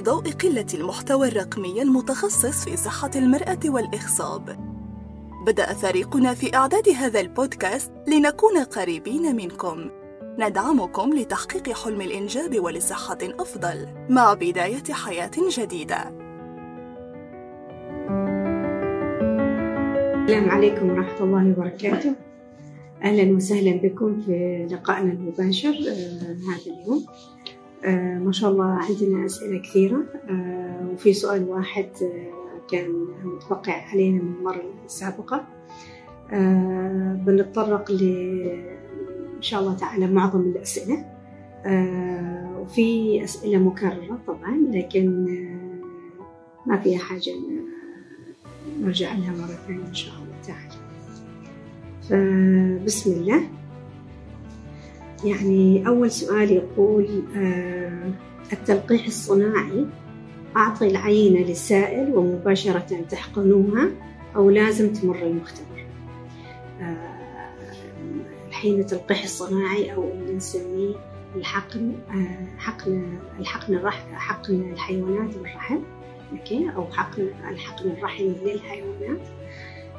في ضوء قلة المحتوى الرقمي المتخصص في صحة المرأة والإخصاب بدأ فريقنا في إعداد هذا البودكاست لنكون قريبين منكم. ندعمكم لتحقيق حلم الإنجاب ولصحة أفضل مع بداية حياة جديدة. السلام عليكم ورحمة الله وبركاته. أهلا وسهلا بكم في لقائنا المباشر آه هذا اليوم. آه ما شاء الله عندنا أسئلة كثيرة. آه وفي سؤال واحد آه كان متوقع علينا من المرة السابقة بنتطرق ل إن شاء الله تعالى معظم الأسئلة. وفي أسئلة مكررة طبعا لكن ما فيها حاجة نرجع لها مرة ثانية إن شاء الله تعالى. فبسم الله. يعني أول سؤال يقول آه التلقيح الصناعي أعطي العينة للسائل ومباشرة تحقنوها أو لازم تمر المختبر؟ آه الحين التلقيح الصناعي أو اللي نسميه الحقن آه حقن الحقن الرح حقن الحيوانات بالرحم أوكي؟ أو حقن الحقن الرحمي للحيوانات.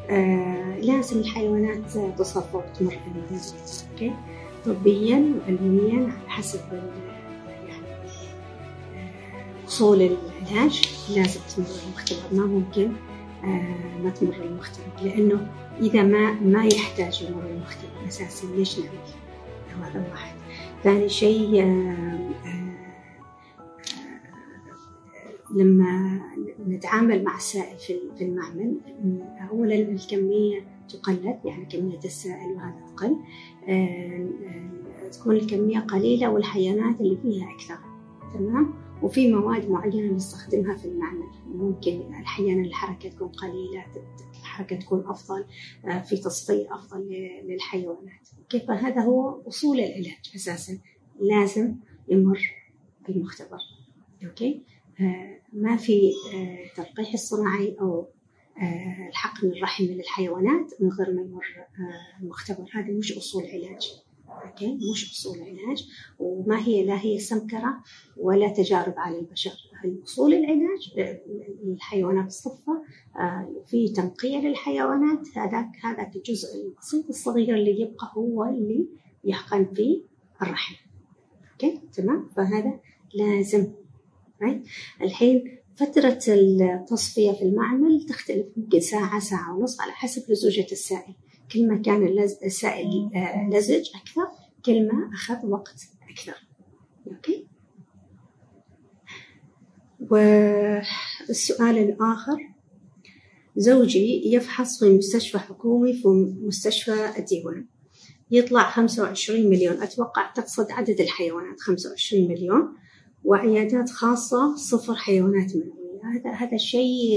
آه لازم الحيوانات تصفى وتمر بالمنزل أوكي؟ طبيا وعلميا على حسب يعني أصول العلاج. لازم تمر المختبر. ما ممكن آه ما تمر المختبر. لأنه إذا ما ما يحتاج يمر المختبر أساسا ليش نعمل هذا واحد ثاني شيء آه لما نتعامل مع السائل في المعمل أولا الكمية تقلد يعني كمية السائل وهذا أقل. تكون الكمية قليلة والحيوانات اللي فيها أكثر. تمام؟ وفي مواد معينة نستخدمها في المعمل. ممكن أحيانا الحركة تكون قليلة الحركة تكون أفضل في تصفية أفضل للحيوانات. كيف؟ هذا هو أصول العلاج أساسا. لازم يمر بالمختبر. okay؟ ما في تلقيح الصناعي أو الحقن الرحمي للحيوانات من غير ما يمر المختبر هذه مش أصول علاج. okay؟ مش أصول علاج. وما هي لا هي سمكرة ولا تجارب على البشر. أصول العلاج؟ الحيوانات الصفة. في تنقية للحيوانات. هذاك هذاك الجزء البسيط الصغير اللي يبقى هو اللي يحقن في الرحم. okay؟ تمام؟ فهذا لازم. الحين فترة التصفية في المعمل تختلف ممكن ساعة ساعة ونص على حسب لزوجة السائل. كل ما كان السائل لزج أكثر كل ما أخذ وقت أكثر. okay؟ والسؤال الآخر زوجي يفحص في مستشفى حكومي في مستشفى الديوان. يطلع 25 مليون. أتوقع تقصد عدد الحيوانات 25 مليون. وعيادات خاصة صفر حيوانات منوية هذا هذا الشيء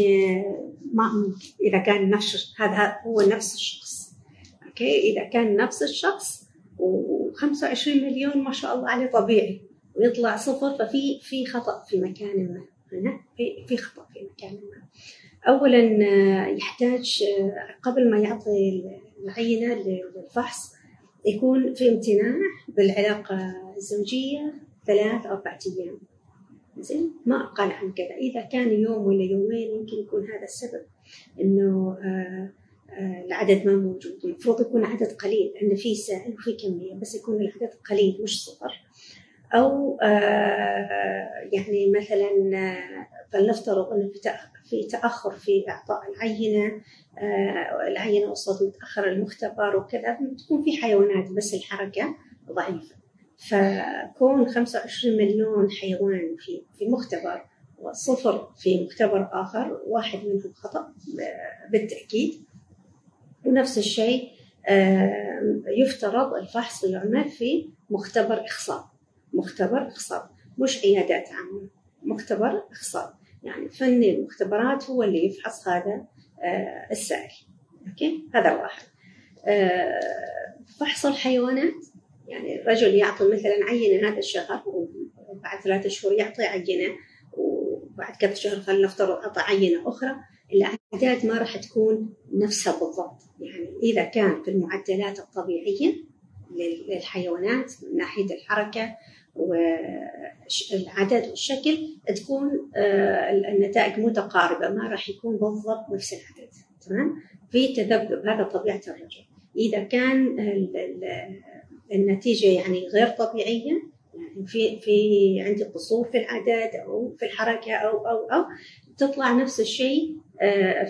ما إذا كان نفس هذا هو نفس الشخص. أوكي؟ إذا كان نفس الشخص و25 مليون ما شاء الله عليه طبيعي ويطلع صفر ففي في خطأ في مكان ما. هنا؟ في في خطأ في مكان ما. أولا يحتاج قبل ما يعطي العينة للفحص يكون في امتناع بالعلاقة الزوجية ثلاث أربعة أيام. زين؟ ما أقل عن كذا. إذا كان يوم ولا يومين يمكن يكون هذا السبب إنه آآ آآ العدد ما موجود. المفروض يكون عدد قليل لأن في سائل وفي كمية بس يكون العدد قليل مش صفر. أو يعني مثلا فلنفترض أنه في تأخر في إعطاء العينة العينة وصلت متأخر المختبر وكذا تكون في حيوانات بس الحركة ضعيفة. فكون 25 مليون حيوان في في مختبر وصفر في مختبر آخر واحد منهم خطأ بالتأكيد. ونفس الشيء يفترض الفحص يعمل في مختبر إخصاب. مختبر إخصاب. مش عيادات عامة. مختبر إخصاب. يعني فني المختبرات هو اللي يفحص هذا السائل. أوكي؟ هذا واحد. فحص الحيوانات يعني الرجل يعطي مثلا عينة هذا الشهر وبعد ثلاثة شهور يعطي عينة وبعد كذا شهر خلينا نفترض أعطى عينة أخرى الأعداد ما راح تكون نفسها بالضبط. يعني إذا كان في المعدلات الطبيعية للحيوانات من ناحية الحركة والعدد والشكل تكون آه، النتائج متقاربة ما راح يكون بالضبط نفس العدد. تمام؟ في تذبذب هذا طبيعة الرجل. إذا كان النتيجة يعني غير طبيعية. يعني في في عندي قصور في العدد أو في الحركة أو أو أو تطلع نفس الشيء آه،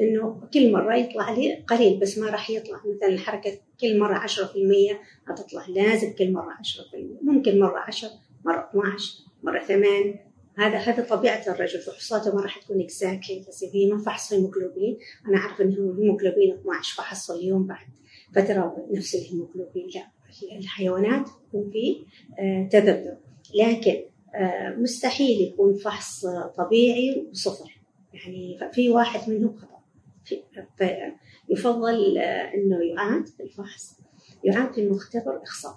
إنه كل مرة يطلع لي قليل بس ما راح يطلع. مثلا الحركة كل مرة 10% هتطلع لازم كل مرة 10% ممكن مرة 10 مرة 12 مرة 8 هذا هذا طبيعة الرجل. فحوصاته ما راح تكون اكزاكتلي بس هي ما فحص الهيموجلوبين أنا أعرف انه الهيموجلوبين 12 فحصه اليوم بعد فترة نفس الهيموجلوبين. لا. الحيوانات يكون في آه، تذبذب. لكن آه، مستحيل يكون فحص طبيعي وصفر. يعني في واحد منهم خطأ. يفضل آه، إنه يعاد الفحص. يعاد في المختبر اخصاب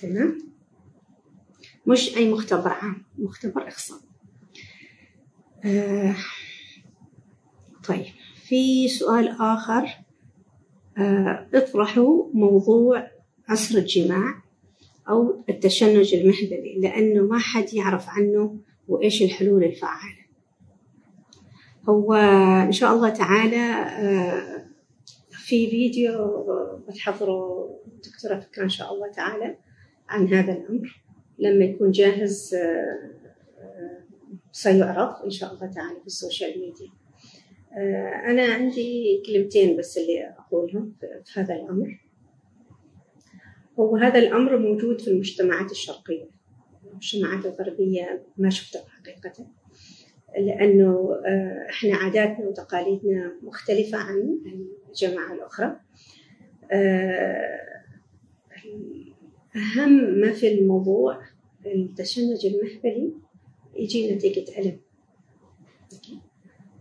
تمام؟ مش أي مختبر عام مختبر اخصاب آه طيب في سؤال آخر. اطرحوا موضوع عسر الجماع أو التشنج المهبلي لأنه ما حد يعرف عنه وإيش الحلول الفعاله هو إن شاء الله تعالى آه، في فيديو بتحضره دكتورة فكرة إن شاء الله تعالى عن هذا الأمر. لما يكون جاهز آه، آه، سيعرض إن شاء الله تعالى في ال social media. أنا عندي كلمتين بس اللي أقولهم في هذا الأمر. هو هذا الأمر موجود في المجتمعات الشرقية. المجتمعات الغربية ما شفته حقيقة لأنه آه، إحنا عاداتنا وتقاليدنا مختلفة عن الجماعة الأخرى. آه، أهم ما في الموضوع التشنج المهبلي يجي نتيجة ألم.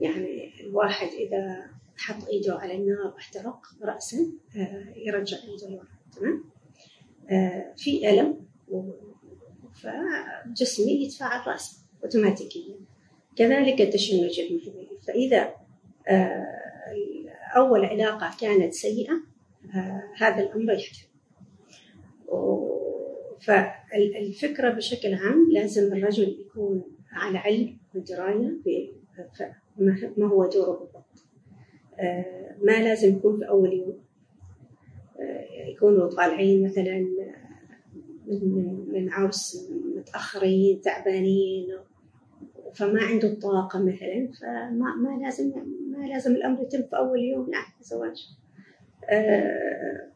يعني الواحد إذا حط إيده على النار واحترق رأسا آه، يرجع إيده لورا تمام؟ في ألم فجسمي يتفاعل رأسا أوتوماتيكيا كذلك التشنج المهني فإذا آه، أول علاقة كانت سيئة آه، هذا الأمر يحتمل فالفكرة بشكل عام لازم الرجل يكون على علم ودراية ما هو دوره بالضبط. آه، ما لازم يكون في أول يوم. يكونوا طالعين مثلا من من عرس متأخرين تعبانين فما عنده الطاقة مثلا فما ما لازم ما لازم الأمر يتم في أول يوم يعني زواج. آه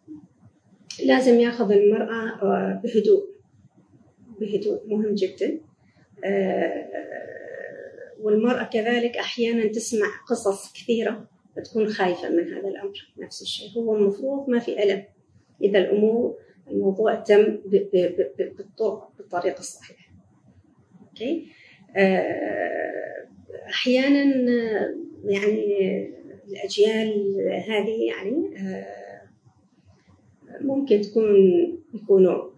لازم يأخذ المرأة آه، بهدوء بهدوء مهم جدا. آه والمرأة كذلك أحيانا تسمع قصص كثيرة. فتكون خايفة من هذا الأمر. نفس الشيء. هو المفروض ما في ألم. إذا الأمور الموضوع تم بالطريقة الصحيحة. أوكي؟ آه، أحيانا يعني الأجيال هذه يعني آه، ممكن تكون يكونوا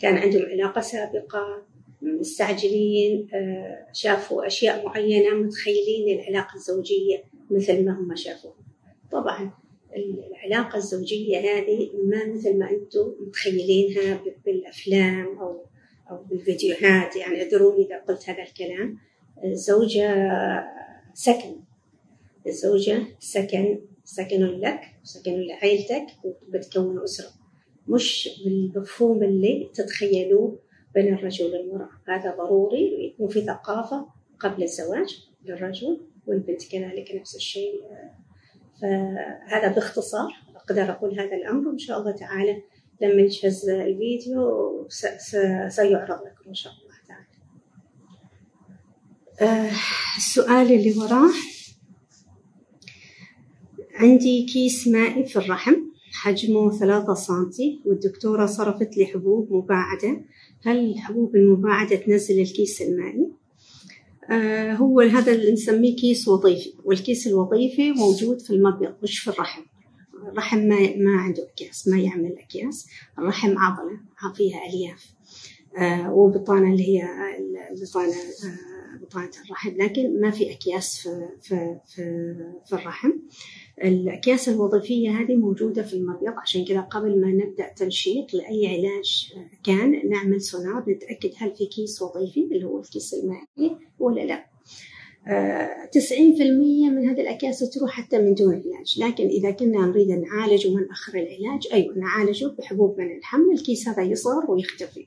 كان عندهم علاقة سابقة مستعجلين آه، شافوا أشياء معينة متخيلين العلاقة الزوجية مثل ما هم شافوها طبعا العلاقة الزوجية هذه ما مثل ما أنتم متخيلينها بالأفلام أو أو بالفيديوهات يعني اعذروني إذا قلت هذا الكلام. الزوجة سكن. الزوجة سكن سكن لك سكن لعائلتك وبتكون أسرة. مش بالمفهوم اللي تتخيلوه بين الرجل والمرأة. هذا ضروري يكون في ثقافة قبل الزواج للرجل. والبنت كذلك نفس الشيء. فهذا باختصار أقدر أقول هذا الأمر وإن شاء الله تعالى لما يجهز الفيديو سيعرض لكم إن شاء الله تعالى. آه السؤال اللي وراه. عندي كيس مائي في الرحم حجمه ثلاثة سنتي والدكتورة صرفت لي حبوب مباعدة. هل الحبوب المباعدة تنزل الكيس المائي؟ آه هو هذا اللي نسميه كيس وظيفي والكيس الوظيفي موجود في المبيض مش في الرحم. الرحم ما ما عنده أكياس ما يعمل أكياس. الرحم عضلة فيها ألياف. آه وبطانة اللي هي البطانة آه بطانة الرحم. لكن ما في أكياس في في في, في الرحم. الأكياس الوظيفية هذه موجودة في المبيض عشان كذا قبل ما نبدأ تنشيط لأي علاج كان نعمل سونار نتأكد هل في كيس وظيفي اللي هو الكيس المائي ولا لا. تسعين في المية من هذه الأكياس تروح حتى من دون علاج. لكن إذا كنا نريد نعالج وما نأخر العلاج أيوة نعالجه بحبوب منع الحمل. الكيس هذا يصغر ويختفي.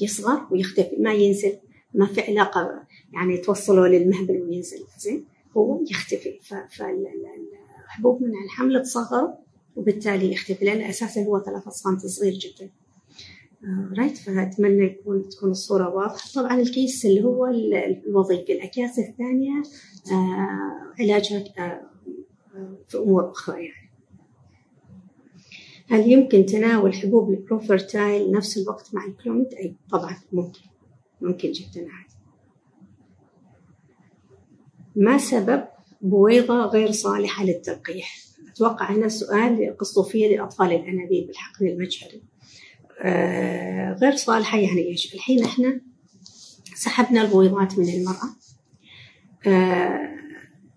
يصغر ويختفي. ما ينزل ما في علاقة يعني توصله للمهبل وينزل. زين؟ هو يختفي. فالحبوب منع الحمل تصغر وبالتالي يختفي لأن أساسا هو ثلاثة سم صغير جدا. right فأتمنى يكون تكون الصورة واضحة. طبعا الكيس اللي هو الوظيفي. الأكياس الثانية آه علاجها آه في أمور أخرى يعني. هل يمكن تناول حبوب البروفرتايل نفس الوقت مع الكلوميد؟ أي طبعا ممكن. ممكن جدا عادي. ما سبب بويضة غير صالحة للتلقيح؟ أتوقع هنا سؤال فيه لأطفال الأنابيب بالحقن المجهري آه غير صالحة يعني إيش؟ الحين إحنا سحبنا البويضات من المرأة آه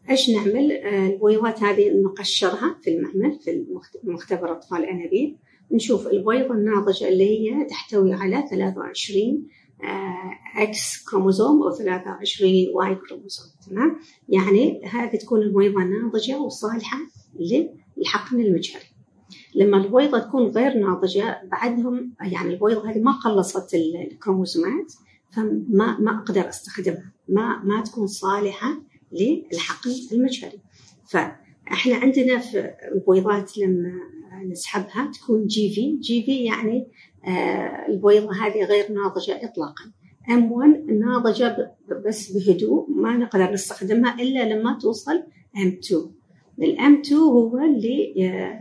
إيش نعمل؟ آه البويضات هذه نقشرها في المعمل في مختبر أطفال الأنابيب نشوف البويضة الناضجة اللي هي تحتوي على 23 X chromosome أو 23 Y chromosome تمام؟ يعني هذه تكون البويضه ناضجة وصالحة للحقن المجهري. لما البويضه تكون غير ناضجة بعدهم يعني البويضه هذه ما خلصت الكروموزومات فما ما أقدر أستخدمها ما ما تكون صالحة للحقن المجهري. فإحنا عندنا في البويضات لما نسحبها تكون GV GV يعني آه البويضة هذه غير ناضجة إطلاقا. M1 ناضجة بس بعده ما نقدر نستخدمها إلا لما توصل M2 ال M2 هو اللي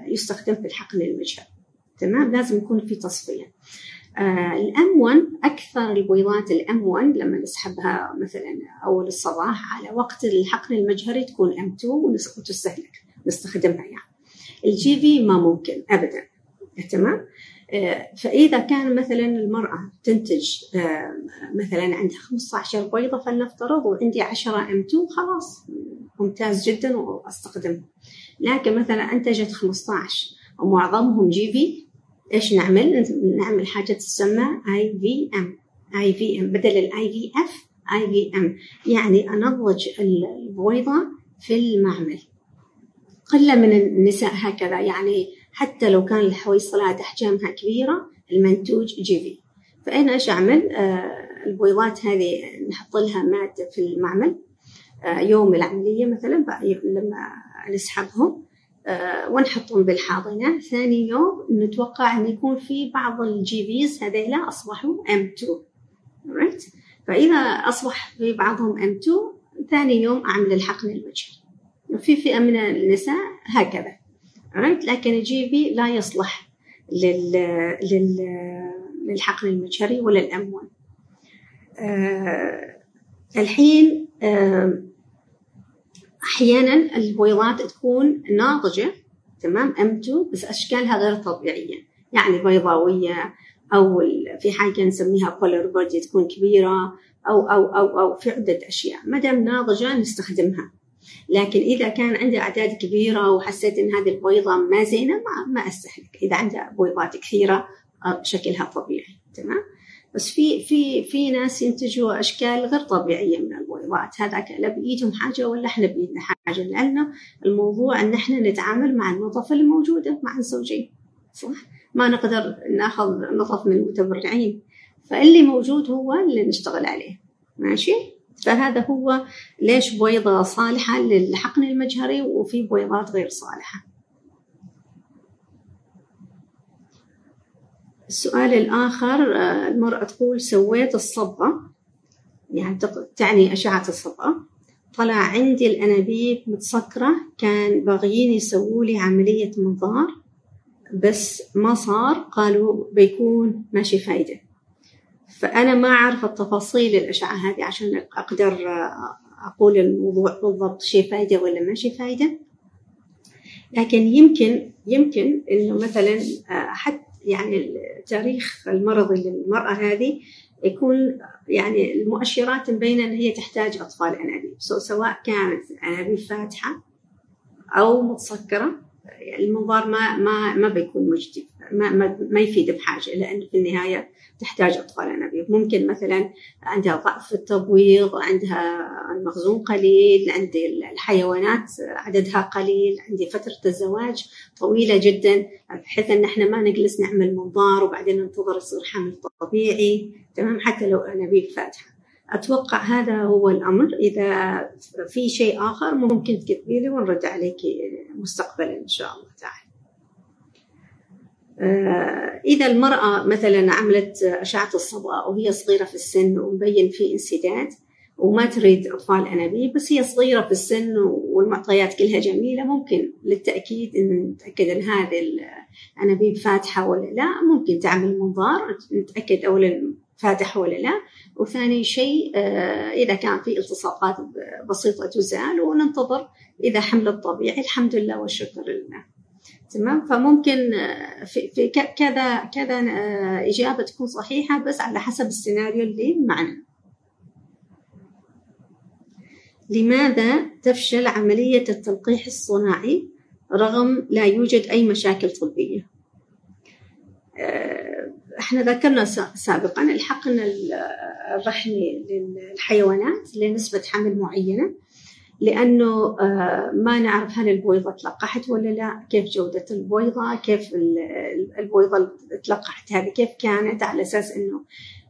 يستخدم في الحقن المجهري تمام؟ لازم يكون في تصفية. آه ال M1 أكثر البويضات ال M1 لما نسحبها مثلا أول الصباح على وقت الحقن المجهري تكون M2 وتستهلك نستخدمها يعني. ال GV ما ممكن أبدا. تمام؟ فإذا كان مثلا المرأة تنتج مثلا عندها 15 بيضة فلنفترض وعندي 10 M2 خلاص ممتاز جدا واستخدمه لكن مثلا أنتجت 15 ومعظمهم GV إيش نعمل؟ نعمل حاجة تسمى IVM IVM بدل ال IVF IVM. يعني أنضج البويضة في المعمل. قلة من النساء هكذا يعني حتى لو كان الحويصلات أحجامها كبيرة المنتوج GV فأنا إيش أعمل؟ آه البويضات هذه نحط لها مادة في المعمل. آه يوم العملية مثلا لما نسحبهم آه ونحطهم بالحاضنة. ثاني يوم نتوقع أن يكون في بعض ال GVs هذيلا أصبحوا M2 right? فإذا أصبح في بعضهم M2 ثاني يوم أعمل الحقن المجهري في فئة من النساء هكذا. Right? لكن الجي في لا يصلح لل... لل... للحقن المجهري ولا الأموال أه الحين أه أحيانا البويضات تكون ناضجة تمام M2 بس أشكالها غير طبيعية. يعني بيضاوية أو في حاجة نسميها بولر بودي تكون كبيرة أو أو أو أو في عدة أشياء. ما دام ناضجة نستخدمها. لكن إذا كان عندي أعداد كبيرة وحسيت إن هذه البويضة ما زينة ما, ما أستهلك إذا عندها بويضات كثيرة شكلها طبيعي. تمام؟ بس في في في ناس ينتجوا أشكال غير طبيعية من البويضات. هذاك لا بإيدهم حاجة ولا إحنا بإيدنا حاجة. لأن الموضوع إن إحنا نتعامل مع النظف اللي موجودة مع الزوجين. صح؟ ما نقدر نأخذ نظف من المتبرعين. فاللي موجود هو اللي نشتغل عليه. ماشي؟ فهذا هو ليش بويضة صالحة للحقن المجهري وفي بويضات غير صالحة. السؤال الآخر المرأة تقول سويت الصبغة يعني تعني أشعة الصبغة. طلع عندي الأنابيب متسكرة كان باغيين يسووا لي عملية منظار بس ما صار. قالوا بيكون ماشي فايدة. فأنا ما أعرف التفاصيل الأشعة هذه عشان أقدر أقول الموضوع بالضبط شيء فايدة ولا ما شيء فايدة. لكن يمكن يمكن إنه مثلا حتى يعني تاريخ المرضي للمرأة هذه يكون يعني المؤشرات مبينة أن هي تحتاج أطفال أنابيب سواء كانت أنابيب فاتحة أو متسكرة. المنظار ما ما ما بيكون مجدي ما ما, ما يفيد بحاجة لأن في النهاية تحتاج أطفال أنابيب ممكن مثلا عندها ضعف في التبويض عندها المخزون قليل عندي الحيوانات عددها قليل عندي فترة الزواج طويلة جدا بحيث أن إحنا ما نجلس نعمل منظار وبعدين ننتظر يصير حمل طبيعي. تمام؟ حتى لو أنابيب فاتحة أتوقع هذا هو الأمر. إذا في شيء آخر ممكن تكتبي لي ونرد عليك مستقبلا إن شاء الله تعالى. إذا المرأة مثلا عملت أشعة الصبغة وهي صغيرة في السن ومبين في انسداد وما تريد أطفال أنابيب بس هي صغيرة في السن والمعطيات كلها جميلة ممكن للتأكيد إن نتأكد إن هذه الأنابيب فاتحة ولا لا. ممكن تعمل منظار نتأكد أولا فاتحة ولا لا. وثاني شيء آه، إذا كان في التصاقات بسيطة تزال وننتظر إذا حمل الطبيعي. الحمد لله والشكر لله. تمام؟ فممكن آه، في, في كذا كذا آه، إجابة تكون صحيحة بس على حسب السيناريو اللي معنا. لماذا تفشل عملية التلقيح الصناعي رغم لا يوجد أي مشاكل طبية؟ إحنا ذكرنا سابقا الحقن الرحمي للحيوانات لنسبة حمل معينة. لأنه آه، ما نعرف هل البويضة تلقحت ولا لا كيف جودة البويضة كيف البويضة تلقحت هذه كيف كانت على أساس أنه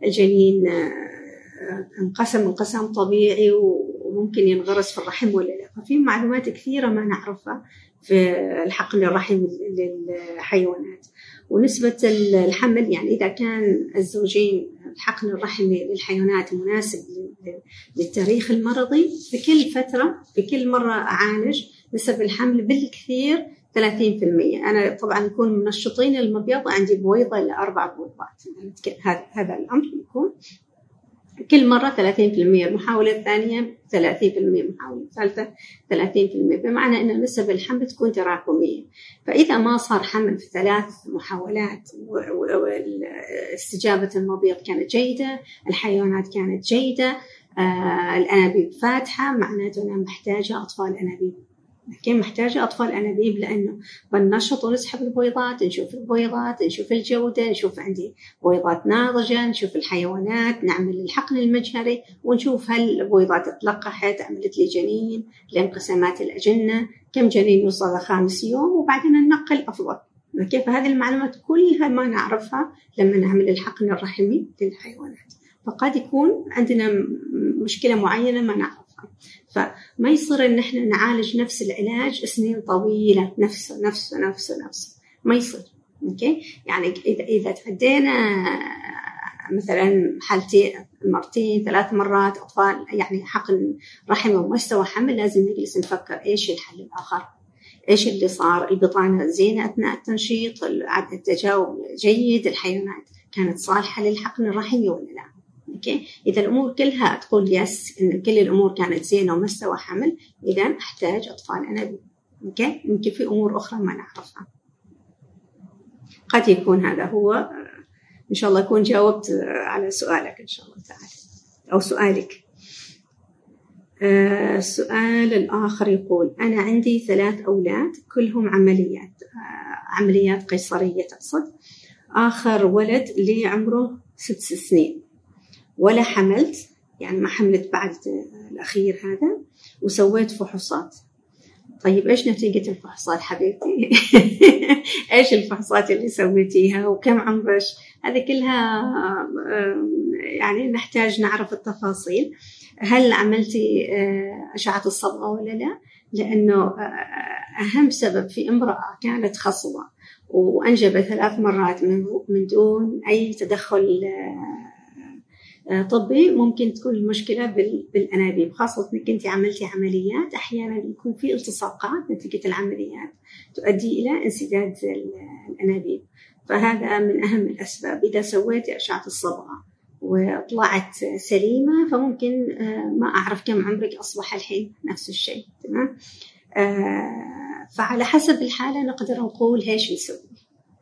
الجنين آه، انقسم انقسام طبيعي وممكن ينغرس في الرحم ولا لا. ففي معلومات كثيرة ما نعرفها في الحقن الرحمي للحيوانات. ونسبة الحمل يعني إذا كان الزوجين الحقن الرحمي للحيوانات مناسب للتاريخ المرضي. في كل فترة في كل مرة أعالج نسب الحمل بالكثير 30% أنا طبعا نكون منشطين المبيض عندي بويضة إلى أربع بويضات. هذا الأمر يكون. كل مرة 30% المحاولة الثانية 30% المحاولة الثالثة 30% بمعنى أن نسب الحمل تكون تراكمية. فإذا ما صار حمل في ثلاث محاولات واستجابة المبيض كانت جيدة الحيوانات كانت جيدة آه الأنابيب فاتحة معناته أنا محتاجة أطفال أنابيب. لكن محتاجة أطفال أنابيب لأنه بننشط ونسحب البويضات نشوف البويضات نشوف الجودة نشوف عندي بويضات ناضجة نشوف الحيوانات نعمل الحقن المجهري ونشوف هل البويضات تلقحت عملت لي جنين لانقسامات الأجنة كم جنين يوصل لخامس يوم وبعدين ننقل أفضل. كيف هذه المعلومات كلها ما نعرفها لما نعمل الحقن الرحمي للحيوانات. فقد يكون عندنا مشكلة معينة ما نعرفها. فما يصير إن إحنا نعالج نفس العلاج سنين طويلة نفسه نفسه نفسه نفسه ما يصير. أوكي؟ يعني إذا إذا تعدينا مثلا حالتين مرتين ثلاث مرات أطفال يعني حقن رحم وما استوى حمل لازم نجلس نفكر إيش الحل الآخر؟ إيش اللي صار؟ البطانة زينه أثناء التنشيط التجاوب جيد الحيوانات كانت صالحة للحقن الرحمي ولا لا؟ okay؟ إذا الأمور كلها تقول yes إن كل الأمور كانت زينة وما استوى حمل إذا أحتاج أطفال انابيب okay؟ يمكن في أمور أخرى ما نعرفها. قد يكون هذا هو إن شاء الله اكون جاوبت على سؤالك إن شاء الله تعالى. أو سؤالك. آه، السؤال الآخر يقول أنا عندي ثلاث أولاد كلهم عمليات آه، عمليات قيصرية تقصد آخر ولد لي عمره ست سنين. ولا حملت يعني ما حملت بعد الأخير هذا وسويت فحوصات طيب إيش نتيجة الفحوصات حبيبتي؟ إيش الفحوصات اللي سويتيها وكم عمرك؟ هذه كلها يعني نحتاج نعرف التفاصيل هل عملتي آه، أشعة الصبغة ولا لا؟ لأنه آه، أهم سبب في امرأة كانت خصبة وأنجبت ثلاث مرات من دون أي تدخل آه، طبي ممكن تكون المشكلة بالأنابيب خاصة إنك أنت عملتي عمليات أحيانا يكون في التصاقات نتيجة العمليات تؤدي إلى انسداد الأنابيب. فهذا من أهم الأسباب. إذا سويتي أشعة الصبغة وطلعت سليمة فممكن آه، ما أعرف كم عمرك أصبح الحين. نفس الشيء تمام؟ آه، فعلى حسب الحالة نقدر نقول إيش نسوي.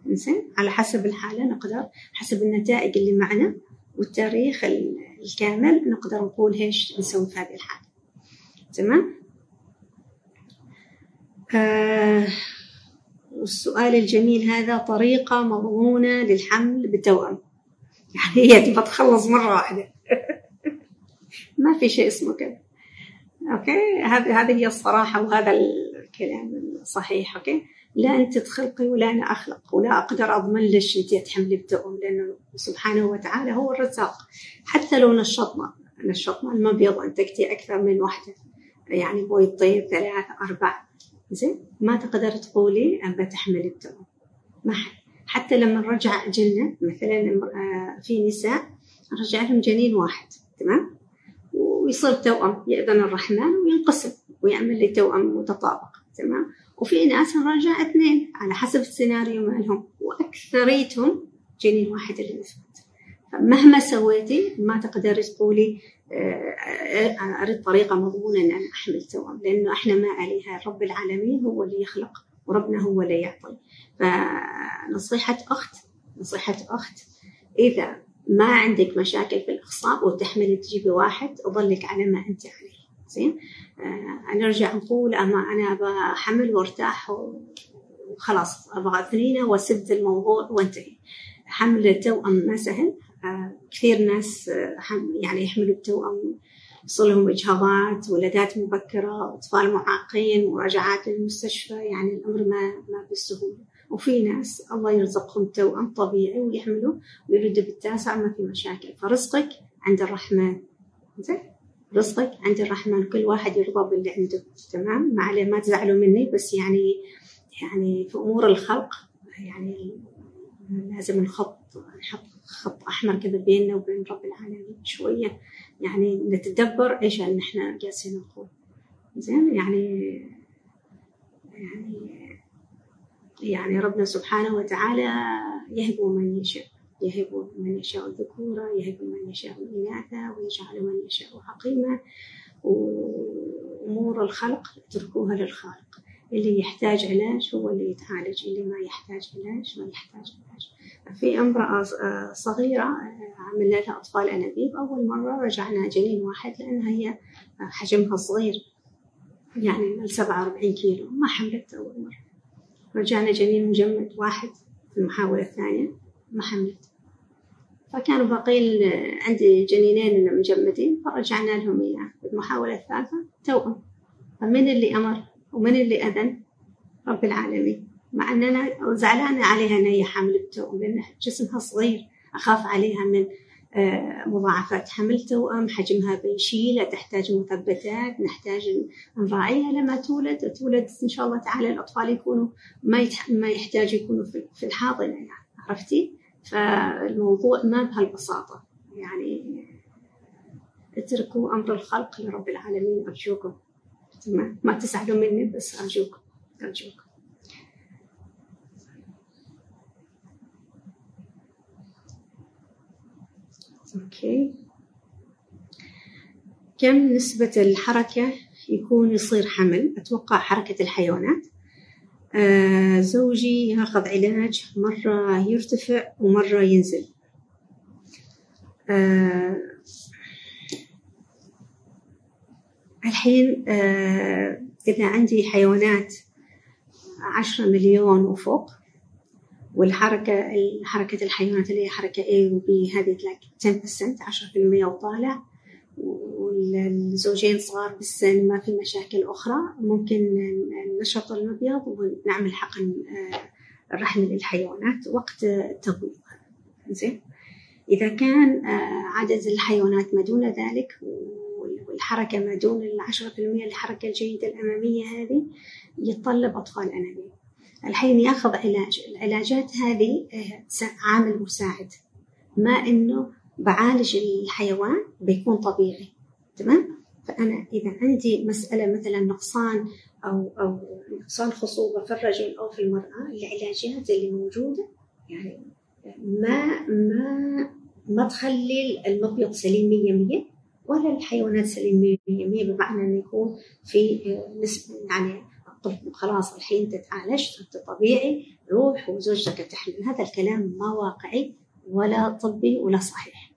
زين على حسب الحالة نقدر حسب النتائج اللي معنا والتاريخ الكامل نقدر نقول إيش نسوي في هذه الحالة. تمام؟ آه والسؤال الجميل هذا طريقة مضمونة للحمل بالتوأم يعني هي تبغى تخلص مرة واحدة. ما في شيء اسمه كذا. okay؟ هذه هذه هي الصراحة وهذا الكلام الصحيح okay؟ لا أنت تخلقي ولا أنا أخلق ولا أقدر أضمن لك أنت تحملي بتؤم لأنه سبحانه وتعالى هو الرزاق. حتى لو نشطنا نشطنا المبيض انتجتي أكثر من واحدة يعني بويضتين ثلاث أربع زين؟ ما تقدر تقولي أبى تحملي بتؤم ما حتى لما نرجع اجلنا مثلا في نساء نرجع لهم جنين واحد تمام؟ ويصير توأم يأذن الرحمن وينقسم ويعمل لي توأم متطابق تمام؟ وفي ناس نرجع اثنين على حسب السيناريو مالهم وأكثريتهم جنين واحد اللي نثبت فمهما سويتي ما تقدري تقولي أريد طريقة مضمونة إن أنا أحمل توأم لأنه إحنا ما عليها رب العالمين هو اللي يخلق وربنا هو اللي يعطي. فنصيحة أخت نصيحة أخت إذا ما عندك مشاكل في الاخصاب وتحملي تجيبي واحد اظلك على ما أنت عليه. زين؟ آه نرجع نقول أما أنا أبغى حمل وأرتاح وخلاص أبغى أثنين وسبت الموضوع وأنتهي. حمل التوأم ما سهل. آه كثير ناس آه يعني يحملوا التوأم يصير لهم اجهاضات ولادات مبكرة أطفال معاقين مراجعات للمستشفى يعني الأمر ما ما بالسهولة. وفي ناس الله يرزقهم توأم طبيعي ويحملوا ويولدوا بالتاسع ما في مشاكل. فرزقك عند الرحمن. زين؟ رزقك عند الرحمن كل واحد يرضى باللي عنده. تمام؟ ما عليه ما تزعلوا مني بس يعني يعني في أمور الخلق يعني لازم نخط نحط خط أحمر كذا بيننا وبين رب العالمين شوية. يعني نتدبر إيش اللي إحنا جالسين نقول. زين؟ يعني يعني يعني ربنا سبحانه وتعالى يهب من يشاء. يهب من يشاء الذكورة يهب من يشاء الإناث ويجعل من يشاء عقيما وأمور الخلق اتركوها للخالق. اللي يحتاج علاج هو اللي يتعالج اللي ما يحتاج علاج ما يحتاج علاج. في امرأة صغيرة عملنا لها أطفال أنابيب أول مرة رجعنا جنين واحد لأنها هي حجمها صغير يعني 47 كيلو. ما حملت أول مرة. رجعنا جنين مجمد واحد في المحاولة الثانية ما حملت. فكانوا باقين عندي جنينين مجمدين فرجعنا لهم إياه المحاولة الثالثة. توأم. فمن اللي أمر ومن اللي أذن؟ رب العالمين. مع أن أنا زعلانة عليها أن هي حامل التوأم لأن جسمها صغير. أخاف عليها من مضاعفات حمل توأم حجمها بيشيل تحتاج مثبتات نحتاج نراعيها لما تولد. تولد إن شاء الله تعالى الأطفال يكونوا ما ما يحتاج يكونوا في الحاضنة يعني. عرفتي؟ فالموضوع ما بهالبساطة. يعني اتركوا أمر الخلق لرب العالمين. أرجوكم. تمام ما تزعلوا مني بس أرجوكم. أرجوكم. أوكي. كم نسبة الحركة يكون يصير حمل؟ أتوقع حركة الحيوانات. آه زوجي ياخذ علاج مرة يرتفع ومرة ينزل. آه الحين آه إذا عندي حيوانات عشرة مليون وفوق والحركة حركة الحيوانات اللي هي حركة A و B هذه تلاقي 10% 10% وطالع. والزوجين صغار بالسن ما في مشاكل أخرى. ممكن نشط المبيض ونعمل حقن الرحم للحيوانات وقت التبويض زين؟ إذا كان عدد الحيوانات ما دون ذلك والحركة ما دون العشرة في المية الحركة الجيدة الأمامية هذه يتطلب أطفال أنابيب. الحين يأخذ علاج العلاجات هذه عامل مساعد. ما إنه بعالج الحيوان بيكون طبيعي تمام؟ فأنا إذا عندي مسألة مثلا نقصان أو أو نقصان خصوبة في الرجل أو في المرأة العلاجات اللي موجودة يعني ما ما ما تخلي المبيض سليم 100% ولا الحيوانات سليم 100% بمعنى إنه يكون في نسبه يعني طب خلاص الحين أنت تعالجت أنت طبيعي روح وزوجتك تحمل. هذا الكلام ما واقعي. ولا طبي ولا صحيح.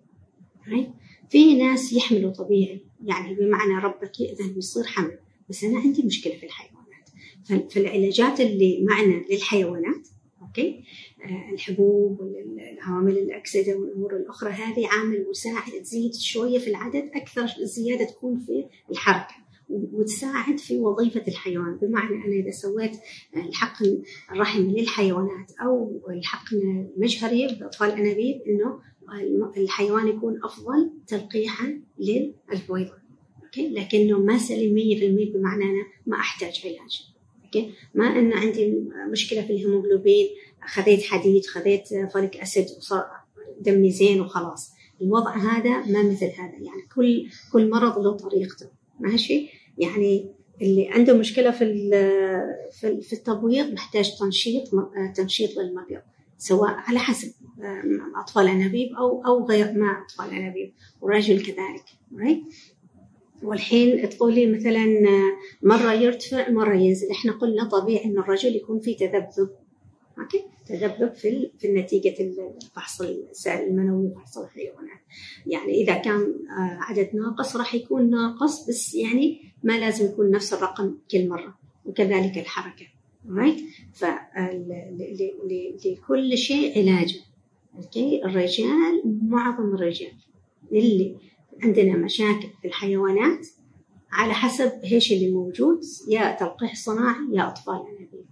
في ناس يحملوا طبيعي. يعني بمعنى ربك يأذن ويصير حمل. بس أنا عندي مشكلة في الحيوانات. فالعلاجات اللي معنا للحيوانات أوكي آه، الحبوب والعوامل الأكسدة والأمور الأخرى هذه عامل مساعد تزيد شوية في العدد أكثر زيادة تكون في الحركة. وتساعد في وظيفة الحيوان. بمعنى أنا إذا سويت الحقن الرحمي للحيوانات أو الحقن المجهري بأطفال الأنابيب إنه الحيوان يكون أفضل تلقيحا للبويضة. okay؟ لكنه ما سليم 100% بمعنى أنا ما أحتاج علاج. okay؟ ما أن عندي مشكلة في الهيموغلوبين خذيت حديد خذيت folic acid وصار دمي زين وخلاص. الوضع هذا ما مثل هذا. يعني كل كل مرض له طريقته. ماشي؟ يعني اللي عنده مشكلة في في التبويض محتاج تنشيط تنشيط للمبيض سواء على حسب أطفال أنابيب أو أو غير ما أطفال أنابيب والرجل كذلك? والحين تقولي مثلا مرة يرتفع مرة ينزل. إحنا قلنا طبيعي إنه الرجل يكون في تذبذب أوكي؟ تذبذب في في نتيجة الفحص السائل المنوي وفحص الحيوانات. يعني إذا كان آه، عدد ناقص راح يكون ناقص بس يعني ما لازم يكون نفس الرقم كل مرة وكذلك الحركة right فلكل شيء علاجه okay الرجال معظم الرجال اللي عندنا مشاكل في الحيوانات على حسب إيش اللي موجود يا تلقيح صناعي يا أطفال أنابيب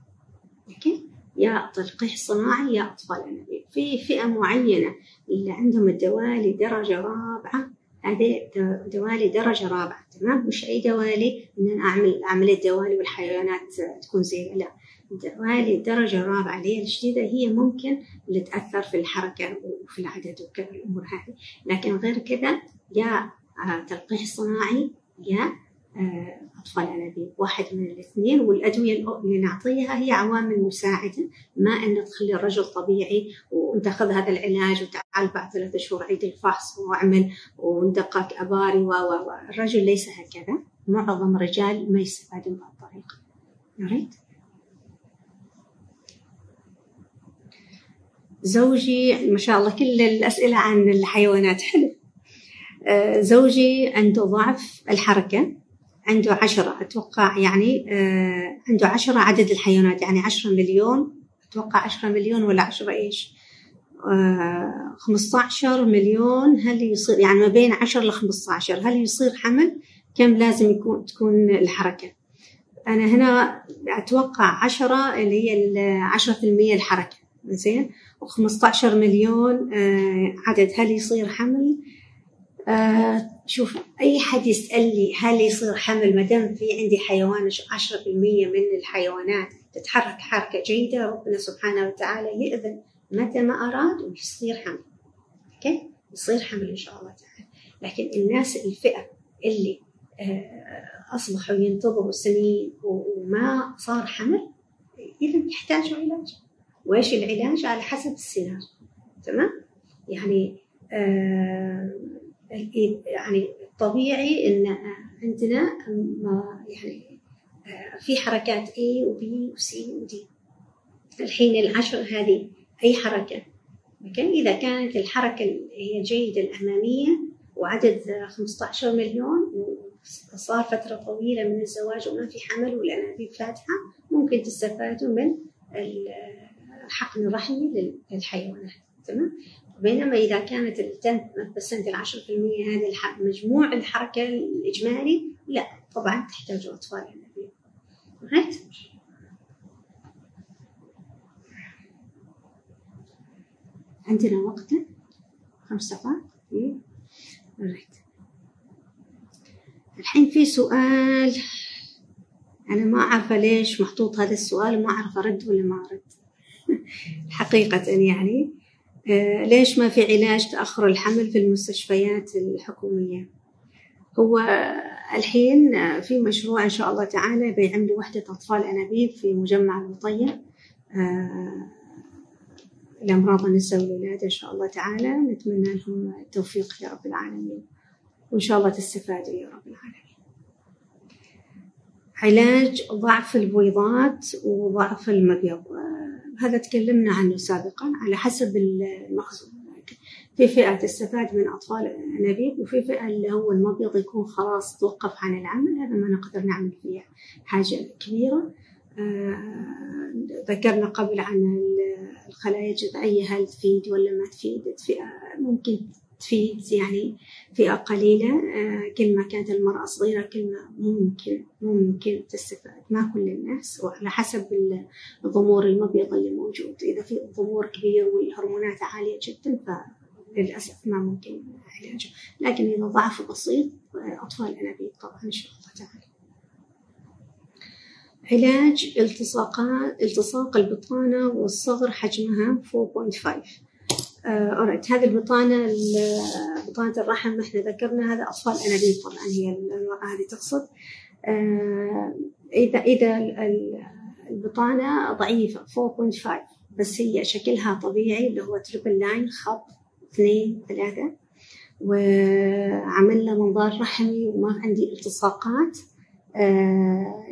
okay يا تلقيح صناعي يا أطفال أنابيب. في فئة معينة اللي عندهم الدوالي درجة رابعة هذه دوالي درجة رابعة تمام؟ مش أي دوالي إن أنا أعمل عملية دوالي والحيوانات تكون زي لا. دوالي درجة رابعة اللي هي الشديدة هي ممكن اللي تأثر في الحركة وفي العدد وكذا الأمور هذه. لكن غير كذا يا تلقيح صناعي يا آه، أطفال أنابيب واحد من الاثنين. والأدوية اللي نعطيها هي عوامل مساعدة ما أن تخلي الرجل طبيعي وأنت خذ هذا العلاج وتعال بعد ثلاثة شهور عيد الفحص واعمل وندقك أباري و الرجل ليس هكذا. معظم الرجال ما يستفادون بهالطريقة ريت زوجي ما شاء الله كل الأسئلة عن الحيوانات حلو. آه، زوجي عنده ضعف الحركة. عنده عشرة. أتوقع يعني آه عنده عشرة عدد الحيوانات. يعني عشرة مليون. أتوقع عشرة مليون ولا عشرة إيش. آه خمسة عشر مليون. هل يصير يعني ما بين عشر لخمسة عشر هل يصير حمل؟ كم لازم يكون تكون الحركة. أنا هنا أتوقع عشرة اللي هي العشرة في المية الحركة. زين وخمسة عشر مليون آه عدد. هل يصير حمل؟ آه شوف أي حد يسألني هل يصير حمل ما دام في عندي حيوان 10% من الحيوانات تتحرك حركة جيدة ربنا سبحانه وتعالى يأذن متى ما أراد ويصير حمل. أوكي؟ يصير حمل إن شاء الله تعالى. لكن الناس الفئة اللي آه، أصبحوا ينتظروا سنين وما صار حمل إذا يحتاجوا علاج. وإيش العلاج؟ على حسب السيناريو. تمام؟ يعني آه يعني طبيعي إن عندنا يعني في حركات A و B و C و D. الحين العشر هذه أي حركة؟ لكن إذا كانت الحركة هي الجيدة الأمامية وعدد 15 مليون وصار فترة طويلة من الزواج وما في حمل والأنابيب فاتحة ممكن تستفادوا من الحقن الرحمي للحيوانات تمام؟ بينما إذا كانت التن بسنت العشرة في المية هذه مجموع الحركة الإجمالي لا طبعا تحتاج أطفال أنابيب right? عندنا وقت؟ خمس دقائق؟ right. الحين في سؤال. أنا ما أعرف ليش محطوط هذا السؤال وما أعرف أرد ولا ما أرد. حقيقة يعني. ليش ما في علاج تأخر الحمل في المستشفيات الحكومية؟ هو الحين في مشروع إن شاء الله تعالى بيعملوا وحدة أطفال أنابيب في مجمع الوطية آه، لأمراض النساء والولادة إن شاء الله تعالى. نتمنى لهم التوفيق يا رب العالمين. وإن شاء الله تستفادوا يا رب العالمين. علاج ضعف البويضات وضعف المبيض هذا تكلمنا عنه سابقا على حسب المخزون. في فئة تستفاد من أطفال أنابيب وفي فئة اللي هو المبيض يكون خلاص توقف عن العمل. هذا ما نقدر نعمل فيه حاجة كبيرة. ذكرنا قبل عن الخلايا الجذعية هل تفيد ولا ما تفيد. ممكن تفيد يعني فئة قليلة آه، كل ما كانت المرأة صغيرة كل ما ممكن ممكن تستفاد. ما كل الناس وعلى حسب الضمور المبيض اللي موجود. إذا في ضمور كبير والهرمونات عالية جدا فللأسف ما ممكن علاجه. لكن إذا ضعف بسيط آه، أطفال الأنابيب طبعا إن شاء الله تعالى. علاج التصاقات التصاق البطانة والصغر حجمها 4.5 أوريت هذه البطانة بطانة الرحم إحنا ذكرنا هذا أطفال أنابيب طبعا هي هذه تقصد. آه، إذا إذا البطانة ضعيفة 4.5 بس هي شكلها طبيعي اللي هو تربل لاين خط اثنين ثلاثة. وعملنا منظار رحمي وما عندي التصاقات.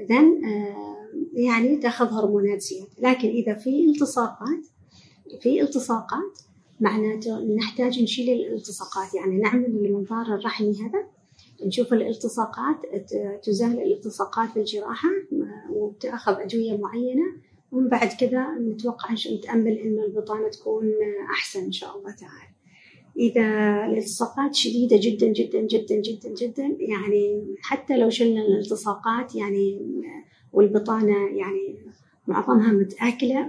ذن آه آه يعني تأخذ هرمونات زيادة. لكن إذا في التصاقات في التصاقات معناته نحتاج نشيل الالتصاقات. يعني نعمل المنظار الرحمي هذا نشوف الالتصاقات تزال الالتصاقات في الجراحة وتأخذ أدوية معينة ومن بعد كذا نتوقع نتأمل إنه البطانة تكون أحسن إن شاء الله تعالى. إذا الالتصاقات شديدة جدا جدا جدا جدا جدا يعني حتى لو شلنا الالتصاقات يعني والبطانة يعني معظمها متآكلة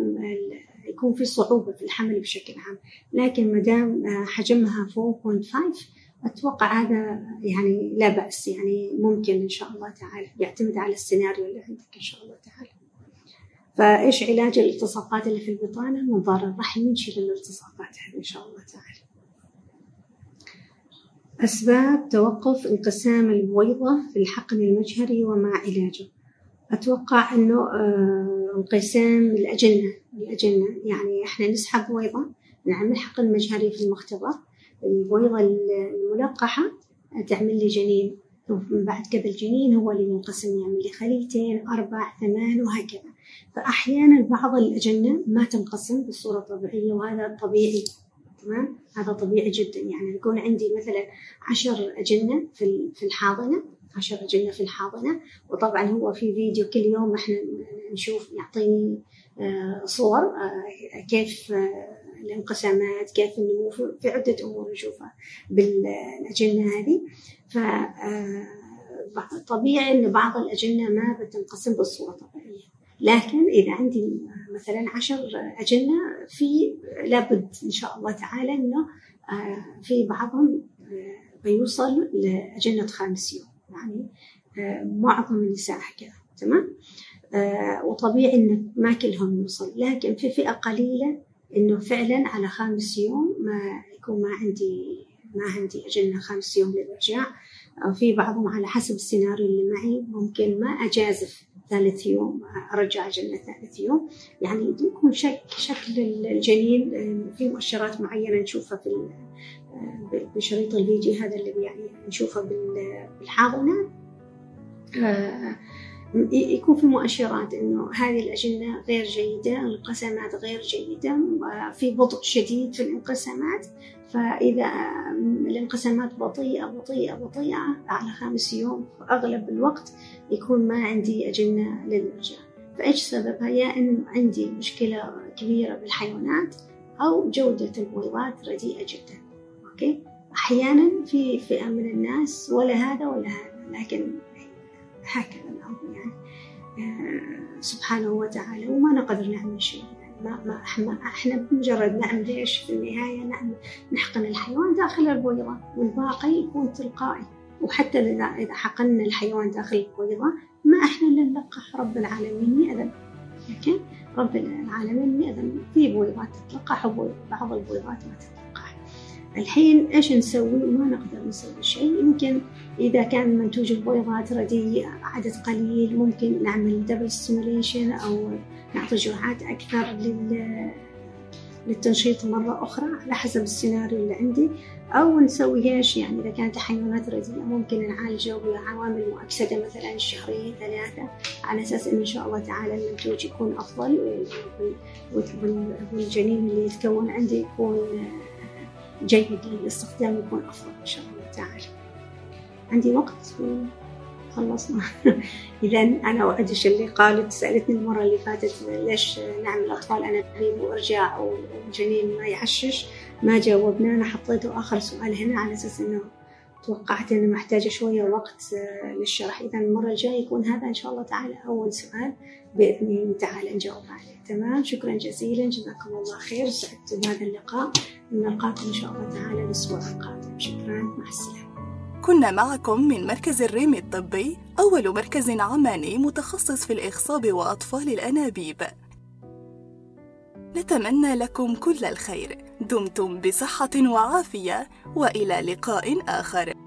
يكون في صعوبة في الحمل بشكل عام. لكن ما دام آه، حجمها 4.5 أتوقع هذا يعني لا بأس يعني ممكن إن شاء الله تعالى يعتمد على السيناريو اللي عندك إن شاء الله تعالى. فإيش علاج الالتصاقات اللي في البطانة؟ منظار الرحم نشيل الالتصاقات هذه إن شاء الله تعالى. أسباب توقف انقسام البويضة في الحقن المجهري وما علاجه. أتوقع إنه آه، انقسام الأجنة الأجنة يعني إحنا نسحب بويضة نعمل حقن مجهري في المختبر البويضة الملقحة تعمل لي جنين. ومن بعد كذا الجنين هو اللي ينقسم يعمل لي خليتين أربع ثمان وهكذا. فأحيانا بعض الأجنة ما تنقسم بصورة طبيعية وهذا طبيعي. تمام؟ هذا طبيعي جدا. يعني يكون عندي مثلا عشر أجنة في الحاضنة عشر أجنة في الحاضنة. وطبعا هو في فيديو كل يوم إحنا نشوف يعطيني آه، صور آه، كيف آه، الانقسامات كيف النمو في عدة أمور نشوفها بالأجنة هذه. ف طبيعي أن بعض الأجنة ما بتنقسم بالصورة الطبيعية لكن إذا عندي مثلا عشر أجنة في لابد إن شاء الله تعالى أنه في بعضهم بيوصل لأجنة خامس يوم. يعني معظم النساء هكذا تمام؟ وطبيعي إن ما كلهم يوصل. لكن في فئة قليلة إنه فعلا على خامس يوم ما يكون ما عندي ما عندي أجلنا خامس يوم للإرجاع في بعضهم على حسب السيناريو اللي معي ممكن ما أجازف ثالث يوم أرجع أجلنا ثالث يوم. يعني يكون شك شكل الجنين آه، في مؤشرات معينة نشوفها في آه، بشريط الفيديو هذا اللي يعني نشوفه بالحاضنة. يكون في مؤشرات إنه هذه الاجنه غير جيدة الانقسامات غير جيدة في بطء شديد في الانقسامات. فإذا الانقسامات بطيئة بطيئة بطيئة على خامس يوم أغلب الوقت يكون ما عندي اجنه للارجاع فإيش سببها؟ يا انه عندي مشكلة كبيرة بالحيوانات أو جودة البويضات رديئة جدا. أوكي؟ أحيانا في فئة من الناس ولا هذا ولا هذا لكن هكذا الأمر يعني. آه، سبحانه وتعالى وما نقدر نعمل شيء. يعني ما ما إحنا إحنا بمجرد نعمل إيش في النهاية؟ نعمل نحقن الحيوان داخل البويضه والباقي يكون تلقائي. وحتى اذا إذا حقنا الحيوان داخل البويضه ما إحنا اللي نلقح رب العالمين يأذن okay؟ رب العالمين يأذن في بويضات تتلقح وبعض البويضات ما تتلقح. الحين إيش نسوي؟ ما نقدر نسوي شيء. يمكن إذا كان منتوج البويضات رديء عدد قليل ممكن نعمل double stimulation أو نعطي جرعات أكثر لل للتنشيط مرة أخرى على حسب السيناريو اللي عندي. أو نسوي إيش يعني إذا كانت حيوانات رديئة ممكن نعالجه بعوامل مؤكسدة مثلا شهرين ثلاثة على أساس إن شاء الله تعالى المنتوج يكون أفضل والجنين اللي يتكون عندي يكون جيد للاستخدام يكون أفضل إن شاء الله تعالى. عندي وقت خلصنا إذا أنا وأدش اللي قالت سألتني المرة اللي فاتت ليش نعمل أطفال أنابيب وإرجاع والجنين ما يعشش؟ ما جاوبنا. أنا حطيته آخر سؤال هنا على أساس إنه توقعت إنه محتاجة شوية وقت للشرح. إذا المرة الجاية يكون هذا إن شاء الله تعالى أول سؤال بإذن الله تعالى نجاوب عليه. تمام؟ شكرا جزيلا. جزاكم الله خير. سعدت بهذا اللقاء. نلقاكم إن شاء الله تعالى الأسبوع القادم. شكرا. مع السلامة. كنا معكم من مركز الريم الطبي أول مركز عماني متخصص في الإخصاب وأطفال الأنابيب. نتمنى لكم كل الخير. دمتم بصحة وعافية وإلى لقاء آخر.